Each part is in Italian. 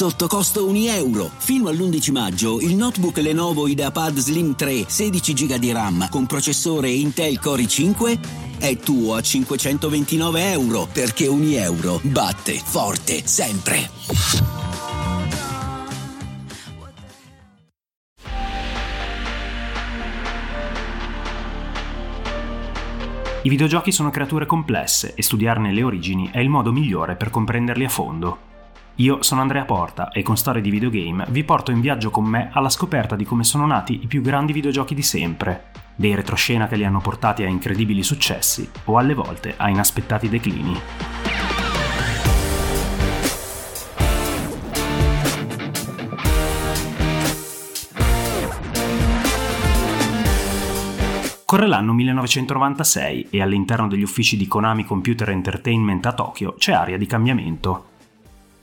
sotto costo 1 euro. Fino all'11 maggio il notebook Lenovo IdeaPad Slim 3 16 GB di RAM con processore Intel Core i5 è tuo a 529 euro perché 1 euro batte forte sempre. I videogiochi sono creature complesse e studiarne le origini è il modo migliore per comprenderli a fondo. Io sono Andrea Porta e con Storie di Videogame vi porto in viaggio con me alla scoperta di come sono nati i più grandi videogiochi di sempre, dei retroscena che li hanno portati a incredibili successi o alle volte a inaspettati declini. Corre l'anno 1996 e all'interno degli uffici di Konami Computer Entertainment a Tokyo c'è aria di cambiamento.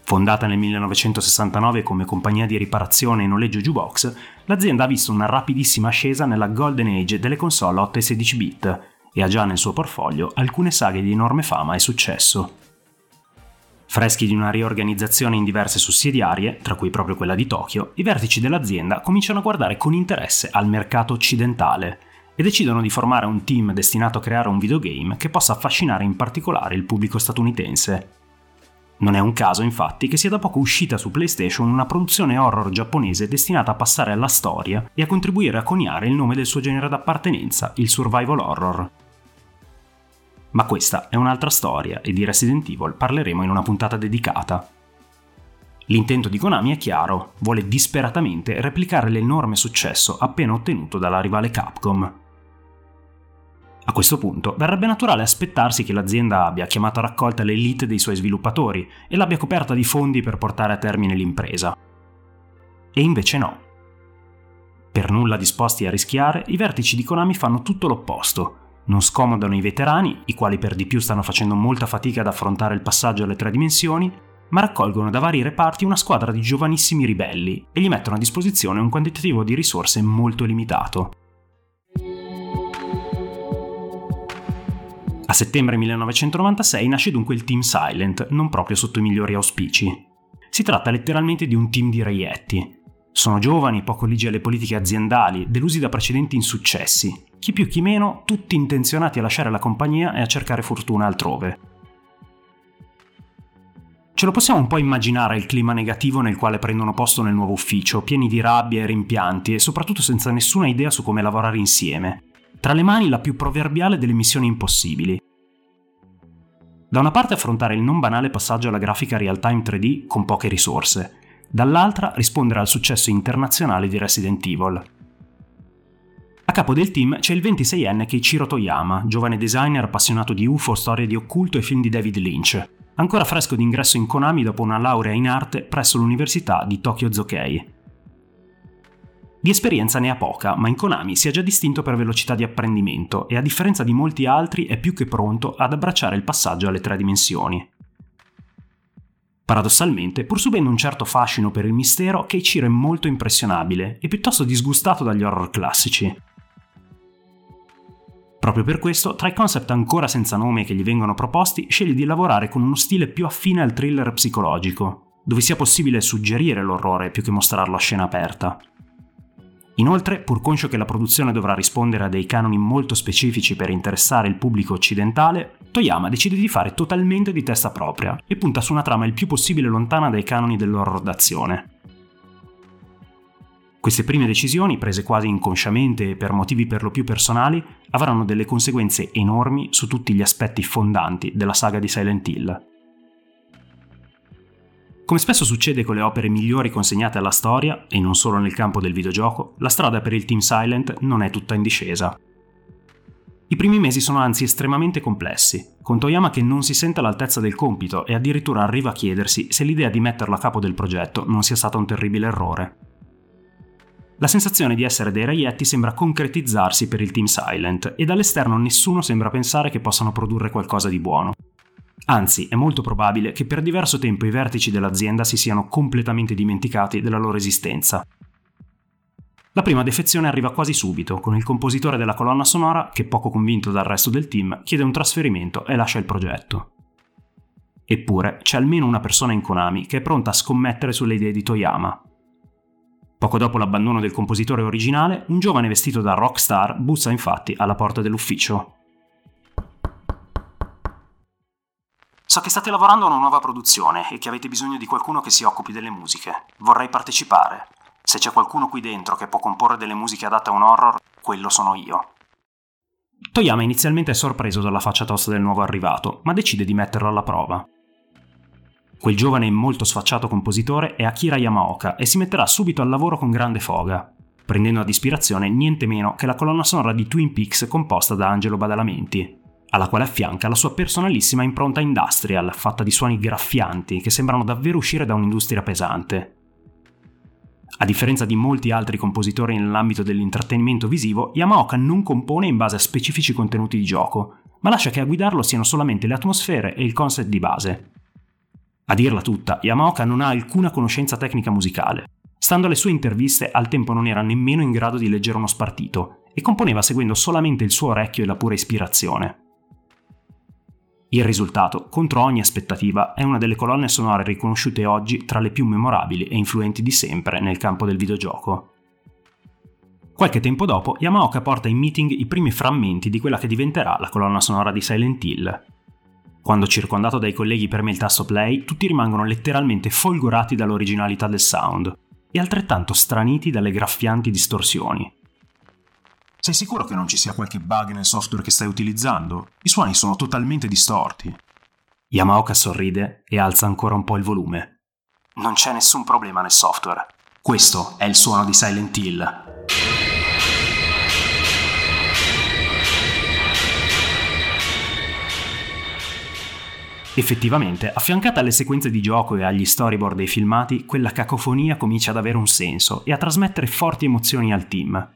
Fondata nel 1969 come compagnia di riparazione e noleggio jukebox, l'azienda ha visto una rapidissima ascesa nella golden age delle console 8 e 16 bit e ha già nel suo portfolio alcune saghe di enorme fama e successo. Freschi di una riorganizzazione in diverse sussidiarie, tra cui proprio quella di Tokyo, i vertici dell'azienda cominciano a guardare con interesse al mercato occidentale e decidono di formare un team destinato a creare un videogame che possa affascinare in particolare il pubblico statunitense. Non è un caso, infatti, che sia da poco uscita su PlayStation una produzione horror giapponese destinata a passare alla storia e a contribuire a coniare il nome del suo genere d'appartenenza, il survival horror. Ma questa è un'altra storia e di Resident Evil parleremo in una puntata dedicata. L'intento di Konami è chiaro, vuole disperatamente replicare l'enorme successo appena ottenuto dalla rivale Capcom. A questo punto verrebbe naturale aspettarsi che l'azienda abbia chiamato a raccolta l'elite dei suoi sviluppatori e l'abbia coperta di fondi per portare a termine l'impresa. E invece no. Per nulla disposti a rischiare, i vertici di Konami fanno tutto l'opposto. Non scomodano i veterani, i quali per di più stanno facendo molta fatica ad affrontare il passaggio alle tre dimensioni, ma raccolgono da vari reparti una squadra di giovanissimi ribelli e gli mettono a disposizione un quantitativo di risorse molto limitato. A settembre 1996 nasce dunque il Team Silent, non proprio sotto i migliori auspici. Si tratta letteralmente di un team di reietti. Sono giovani, poco ligi alle politiche aziendali, delusi da precedenti insuccessi. Chi più chi meno, tutti intenzionati a lasciare la compagnia e a cercare fortuna altrove. Ce lo possiamo un po' immaginare il clima negativo nel quale prendono posto nel nuovo ufficio, pieni di rabbia e rimpianti e soprattutto senza nessuna idea su come lavorare insieme tra le mani la più proverbiale delle missioni impossibili. Da una parte affrontare il non banale passaggio alla grafica real-time 3D con poche risorse, dall'altra rispondere al successo internazionale di Resident Evil. A capo del team c'è il 26enne Keiichiro Toyama, giovane designer appassionato di UFO, storie di occulto e film di David Lynch, ancora fresco d'ingresso in Konami dopo una laurea in arte presso l'Università di Tokyo Zokei. Di esperienza ne ha poca, ma in Konami si è già distinto per velocità di apprendimento e a differenza di molti altri è più che pronto ad abbracciare il passaggio alle tre dimensioni. Paradossalmente, pur subendo un certo fascino per il mistero, Keiichiro è molto impressionabile e piuttosto disgustato dagli horror classici. Proprio per questo, tra i concept ancora senza nome che gli vengono proposti, sceglie di lavorare con uno stile più affine al thriller psicologico, dove sia possibile suggerire l'orrore più che mostrarlo a scena aperta. Inoltre, pur conscio che la produzione dovrà rispondere a dei canoni molto specifici per interessare il pubblico occidentale, Toyama decide di fare totalmente di testa propria e punta su una trama il più possibile lontana dai canoni dell'horror d'azione. Queste prime decisioni, prese quasi inconsciamente e per motivi per lo più personali, avranno delle conseguenze enormi su tutti gli aspetti fondanti della saga di Silent Hill. Come spesso succede con le opere migliori consegnate alla storia, e non solo nel campo del videogioco, la strada per il Team Silent non è tutta in discesa. I primi mesi sono anzi estremamente complessi, con Toyama che non si sente all'altezza del compito e addirittura arriva a chiedersi se l'idea di metterlo a capo del progetto non sia stata un terribile errore. La sensazione di essere dei reietti sembra concretizzarsi per il Team Silent e dall'esterno nessuno sembra pensare che possano produrre qualcosa di buono. Anzi, è molto probabile che per diverso tempo i vertici dell'azienda si siano completamente dimenticati della loro esistenza. La prima defezione arriva quasi subito, con il compositore della colonna sonora che, poco convinto dal resto del team, chiede un trasferimento e lascia il progetto. Eppure c'è almeno una persona in Konami che è pronta a scommettere sulle idee di Toyama. Poco dopo l'abbandono del compositore originale, un giovane vestito da rockstar bussa infatti alla porta dell'ufficio. So che state lavorando a una nuova produzione e che avete bisogno di qualcuno che si occupi delle musiche. Vorrei partecipare. Se c'è qualcuno qui dentro che può comporre delle musiche adatte a un horror, quello sono io. Toyama inizialmente è sorpreso dalla faccia tosta del nuovo arrivato, ma decide di metterlo alla prova. Quel giovane e molto sfacciato compositore è Akira Yamaoka e si metterà subito al lavoro con grande foga, prendendo ad ispirazione niente meno che la colonna sonora di Twin Peaks composta da Angelo Badalamenti, alla quale affianca la sua personalissima impronta industrial, fatta di suoni graffianti che sembrano davvero uscire da un'industria pesante. A differenza di molti altri compositori nell'ambito dell'intrattenimento visivo, Yamaoka non compone in base a specifici contenuti di gioco, ma lascia che a guidarlo siano solamente le atmosfere e il concept di base, a dirla tutta, Yamaoka non ha alcuna conoscenza tecnica musicale. Stando alle sue interviste, al tempo non era nemmeno in grado di leggere uno spartito e componeva seguendo solamente il suo orecchio e la pura ispirazione. Il risultato, contro ogni aspettativa, è una delle colonne sonore riconosciute oggi tra le più memorabili e influenti di sempre nel campo del videogioco. Qualche tempo dopo, Yamaoka porta in meeting i primi frammenti di quella che diventerà la colonna sonora di Silent Hill, quando circondato dai colleghi preme il tasto play, tutti rimangono letteralmente folgorati dall'originalità del sound e altrettanto straniti dalle graffianti distorsioni. Sei sicuro che non ci sia qualche bug nel software che stai utilizzando? I suoni sono totalmente distorti. Yamaoka sorride e alza ancora un po' il volume. Non c'è nessun problema nel software. Questo è il suono di Silent Hill. Effettivamente, affiancata alle sequenze di gioco e agli storyboard dei filmati, quella cacofonia comincia ad avere un senso e a trasmettere forti emozioni al team.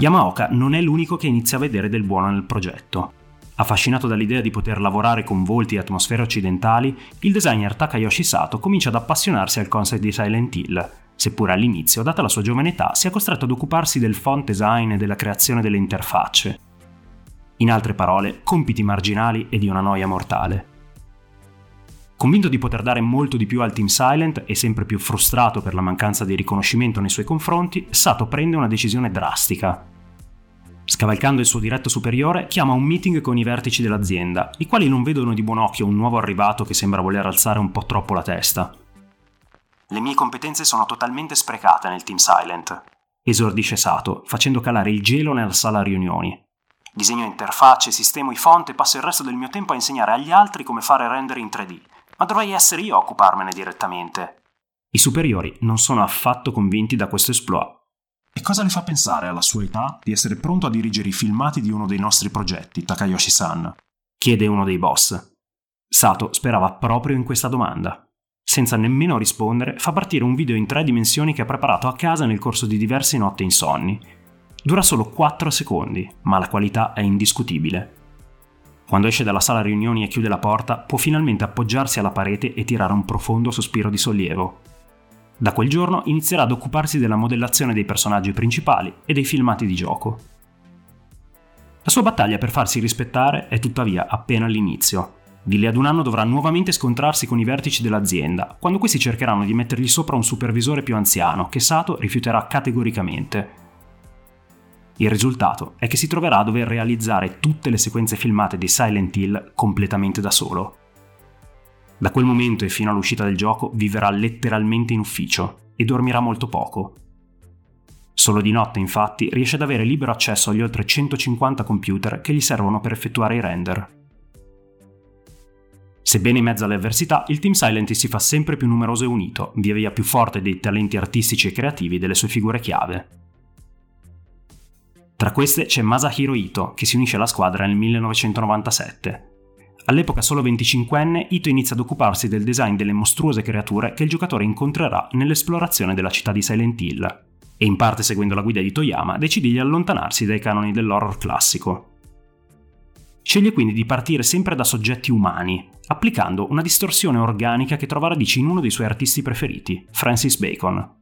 Yamaoka non è l'unico che inizia a vedere del buono nel progetto. Affascinato dall'idea di poter lavorare con volti e atmosfere occidentali, il designer Takayoshi Sato comincia ad appassionarsi al concept di Silent Hill, seppur all'inizio, data la sua giovane età, sia costretto ad occuparsi del font design e della creazione delle interfacce. In altre parole, compiti marginali e di una noia mortale. Convinto di poter dare molto di più al Team Silent e sempre più frustrato per la mancanza di riconoscimento nei suoi confronti, Sato prende una decisione drastica. Scavalcando il suo diretto superiore, chiama un meeting con i vertici dell'azienda, i quali non vedono di buon occhio un nuovo arrivato che sembra voler alzare un po' troppo la testa. Le mie competenze sono totalmente sprecate nel Team Silent, esordisce Sato, facendo calare il gelo nella sala riunioni. Disegno interfacce, sistemo i font e passo il resto del mio tempo a insegnare agli altri come fare render in 3D, ma dovrei essere io a occuparmene direttamente. I superiori non sono affatto convinti da questo esploit e cosa le fa pensare alla sua età di essere pronto a dirigere i filmati di uno dei nostri progetti, Takayoshi-san? Chiede uno dei boss. Sato sperava proprio in questa domanda. Senza nemmeno rispondere, fa partire un video in tre dimensioni che ha preparato a casa nel corso di diverse notti insonni. Dura solo 4 secondi, ma la qualità è indiscutibile. Quando esce dalla sala riunioni e chiude la porta, può finalmente appoggiarsi alla parete e tirare un profondo sospiro di sollievo. Da quel giorno inizierà ad occuparsi della modellazione dei personaggi principali e dei filmati di gioco. La sua battaglia per farsi rispettare è tuttavia appena all'inizio. Di lì ad un anno dovrà nuovamente scontrarsi con i vertici dell'azienda, quando questi cercheranno di mettergli sopra un supervisore più anziano, che Sato rifiuterà categoricamente. Il risultato è che si troverà a dover realizzare tutte le sequenze filmate di Silent Hill completamente da solo. Da quel momento e fino all'uscita del gioco viverà letteralmente in ufficio e dormirà molto poco. Solo di notte, infatti, riesce ad avere libero accesso agli oltre 150 computer che gli servono per effettuare i render. Sebbene in mezzo alle avversità, il Team Silent si fa sempre più numeroso e unito, via via più forte dei talenti artistici e creativi delle sue figure chiave. Tra queste c'è Masahiro Ito, che si unisce alla squadra nel 1997. All'epoca solo 25enne, Ito inizia ad occuparsi del design delle mostruose creature che il giocatore incontrerà nell'esplorazione della città di Silent Hill, e in parte seguendo la guida di Toyama decide di allontanarsi dai canoni dell'horror classico. Sceglie quindi di partire sempre da soggetti umani, applicando una distorsione organica che trova radici in uno dei suoi artisti preferiti, Francis Bacon.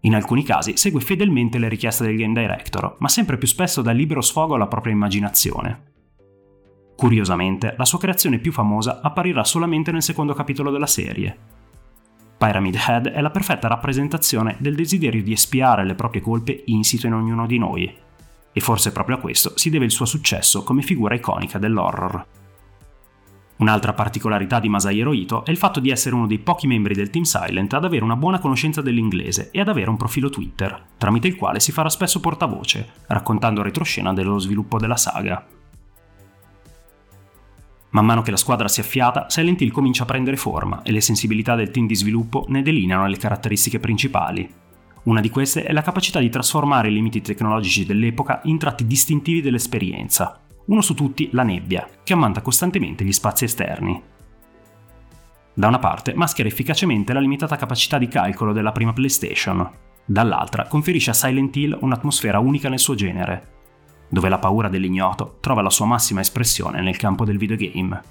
In alcuni casi segue fedelmente le richieste del game director, ma sempre più spesso dà libero sfogo alla propria immaginazione. Curiosamente, la sua creazione più famosa apparirà solamente nel secondo capitolo della serie. Pyramid Head è la perfetta rappresentazione del desiderio di espiare le proprie colpe insito in ognuno di noi, e forse proprio a questo si deve il suo successo come figura iconica dell'horror. Un'altra particolarità di Masahiro Ito è il fatto di essere uno dei pochi membri del Team Silent ad avere una buona conoscenza dell'inglese e ad avere un profilo Twitter, tramite il quale si farà spesso portavoce, raccontando retroscena dello sviluppo della saga. Man mano che la squadra si affiata, Silent Hill comincia a prendere forma e le sensibilità del team di sviluppo ne delineano le caratteristiche principali. Una di queste è la capacità di trasformare i limiti tecnologici dell'epoca in tratti distintivi dell'esperienza. Uno su tutti, la nebbia, che ammanta costantemente gli spazi esterni. Da una parte maschera efficacemente la limitata capacità di calcolo della prima PlayStation, dall'altra conferisce a Silent Hill un'atmosfera unica nel suo genere, dove la paura dell'ignoto trova la sua massima espressione nel campo del videogame.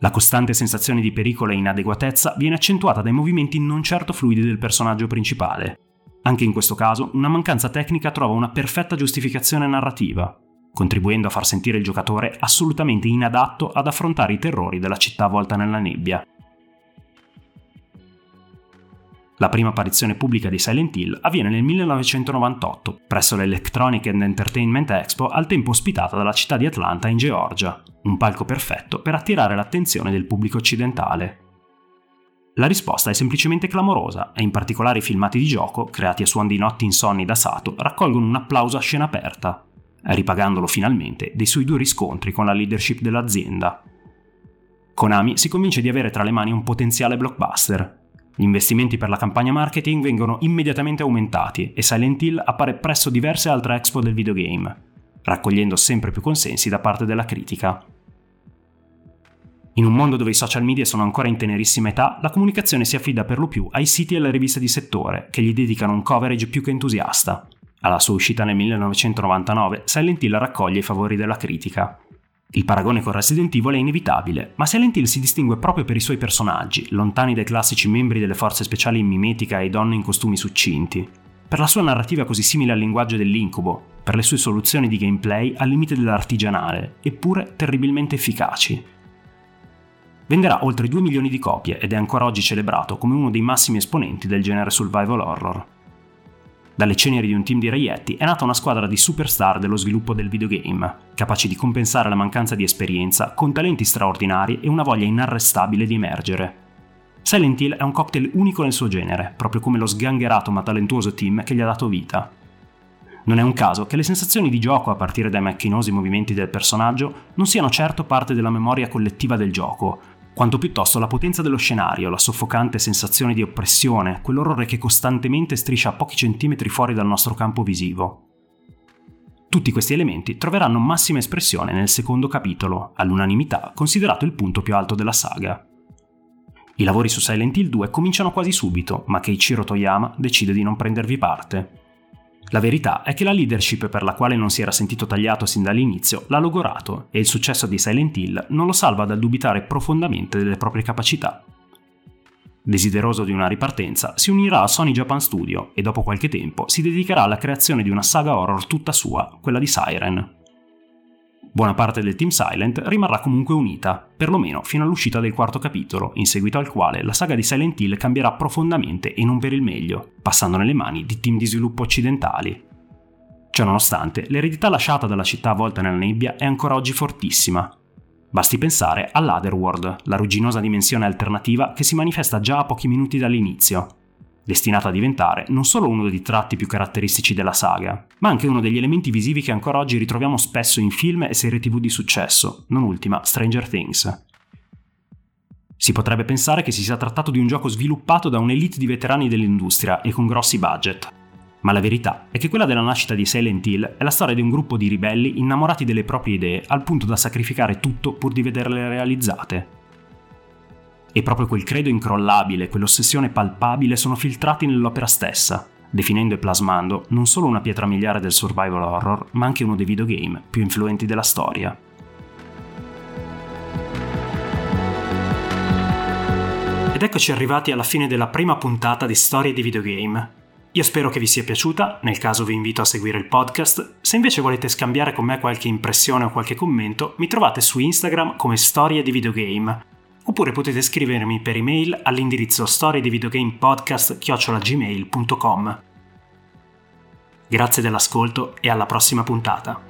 La costante sensazione di pericolo e inadeguatezza viene accentuata dai movimenti non certo fluidi del personaggio principale. Anche in questo caso, una mancanza tecnica trova una perfetta giustificazione narrativa, contribuendo a far sentire il giocatore assolutamente inadatto ad affrontare i terrori della città avvolta nella nebbia la prima apparizione pubblica di Silent Hill avviene nel 1998, presso l'Electronic and Entertainment Expo, al tempo ospitata dalla città di Atlanta in Georgia, un palco perfetto per attirare l'attenzione del pubblico occidentale. La risposta è semplicemente clamorosa e in particolare i filmati di gioco, creati a suon di notti insonni da Sato, raccolgono un applauso a scena aperta, ripagandolo finalmente dei suoi duri scontri con la leadership dell'azienda. Konami si convince di avere tra le mani un potenziale blockbuster gli investimenti per la campagna marketing vengono immediatamente aumentati e Silent Hill appare presso diverse altre expo del videogame, raccogliendo sempre più consensi da parte della critica. In un mondo dove i social media sono ancora in tenerissima età, la comunicazione si affida per lo più ai siti e alle riviste di settore, che gli dedicano un coverage più che entusiasta. Alla sua uscita nel 1999, Silent Hill raccoglie i favori della critica, il paragone con Resident Evil è inevitabile, ma Silent Hill si distingue proprio per i suoi personaggi, lontani dai classici membri delle forze speciali in mimetica e donne in costumi succinti, per la sua narrativa così simile al linguaggio dell'incubo, per le sue soluzioni di gameplay al limite dell'artigianale, eppure terribilmente efficaci. Venderà oltre 2 milioni di copie ed è ancora oggi celebrato come uno dei massimi esponenti del genere survival horror. Dalle ceneri di un team di reietti è nata una squadra di superstar dello sviluppo del videogame, capaci di compensare la mancanza di esperienza con talenti straordinari e una voglia inarrestabile di emergere. Silent Hill è un cocktail unico nel suo genere, proprio come lo sgangherato ma talentuoso team che gli ha dato vita. Non è un caso che le sensazioni di gioco a partire dai macchinosi movimenti del personaggio non siano certo parte della memoria collettiva del gioco, quanto piuttosto la potenza dello scenario, la soffocante sensazione di oppressione, quell'orrore che costantemente striscia a pochi centimetri fuori dal nostro campo visivo. Tutti questi elementi troveranno massima espressione nel secondo capitolo, all'unanimità considerato il punto più alto della saga. I lavori su Silent Hill 2 cominciano quasi subito, ma Keiichiro Toyama decide di non prendervi parte. La verità è che la leadership per la quale non si era sentito tagliato sin dall'inizio l'ha logorato e il successo di Silent Hill non lo salva dal dubitare profondamente delle proprie capacità. Desideroso di una ripartenza, si unirà a Sony Japan Studio e dopo qualche tempo si dedicherà alla creazione di una saga horror tutta sua, quella di Siren. Buona parte del team Silent rimarrà comunque unita, perlomeno fino all'uscita del quarto capitolo, in seguito al quale la saga di Silent Hill cambierà profondamente e non per il meglio, passando nelle mani di team di sviluppo occidentali. Ciononostante, l'eredità lasciata dalla città avvolta nella nebbia è ancora oggi fortissima. Basti pensare all'Otherworld, la rugginosa dimensione alternativa che si manifesta già a pochi minuti dall'inizio, destinata a diventare non solo uno dei tratti più caratteristici della saga, ma anche uno degli elementi visivi che ancora oggi ritroviamo spesso in film e serie tv di successo, non ultima Stranger Things. Si potrebbe pensare che si sia trattato di un gioco sviluppato da un'elite di veterani dell'industria e con grossi budget. Ma la verità è che quella della nascita di Silent Hill è la storia di un gruppo di ribelli innamorati delle proprie idee al punto da sacrificare tutto pur di vederle realizzate. E proprio quel credo incrollabile, quell'ossessione palpabile sono filtrati nell'opera stessa, definendo e plasmando non solo una pietra miliare del survival horror, ma anche uno dei videogame più influenti della storia. Ed eccoci arrivati alla fine della prima puntata di Storie di Videogame. Io spero che vi sia piaciuta, nel caso vi invito a seguire il podcast. Se invece volete scambiare con me qualche impressione o qualche commento, mi trovate su Instagram come Storie di Videogame. Oppure potete scrivermi per email all'indirizzo storiedivideogamepodcast.gmail.com Grazie dell'ascolto e alla prossima puntata.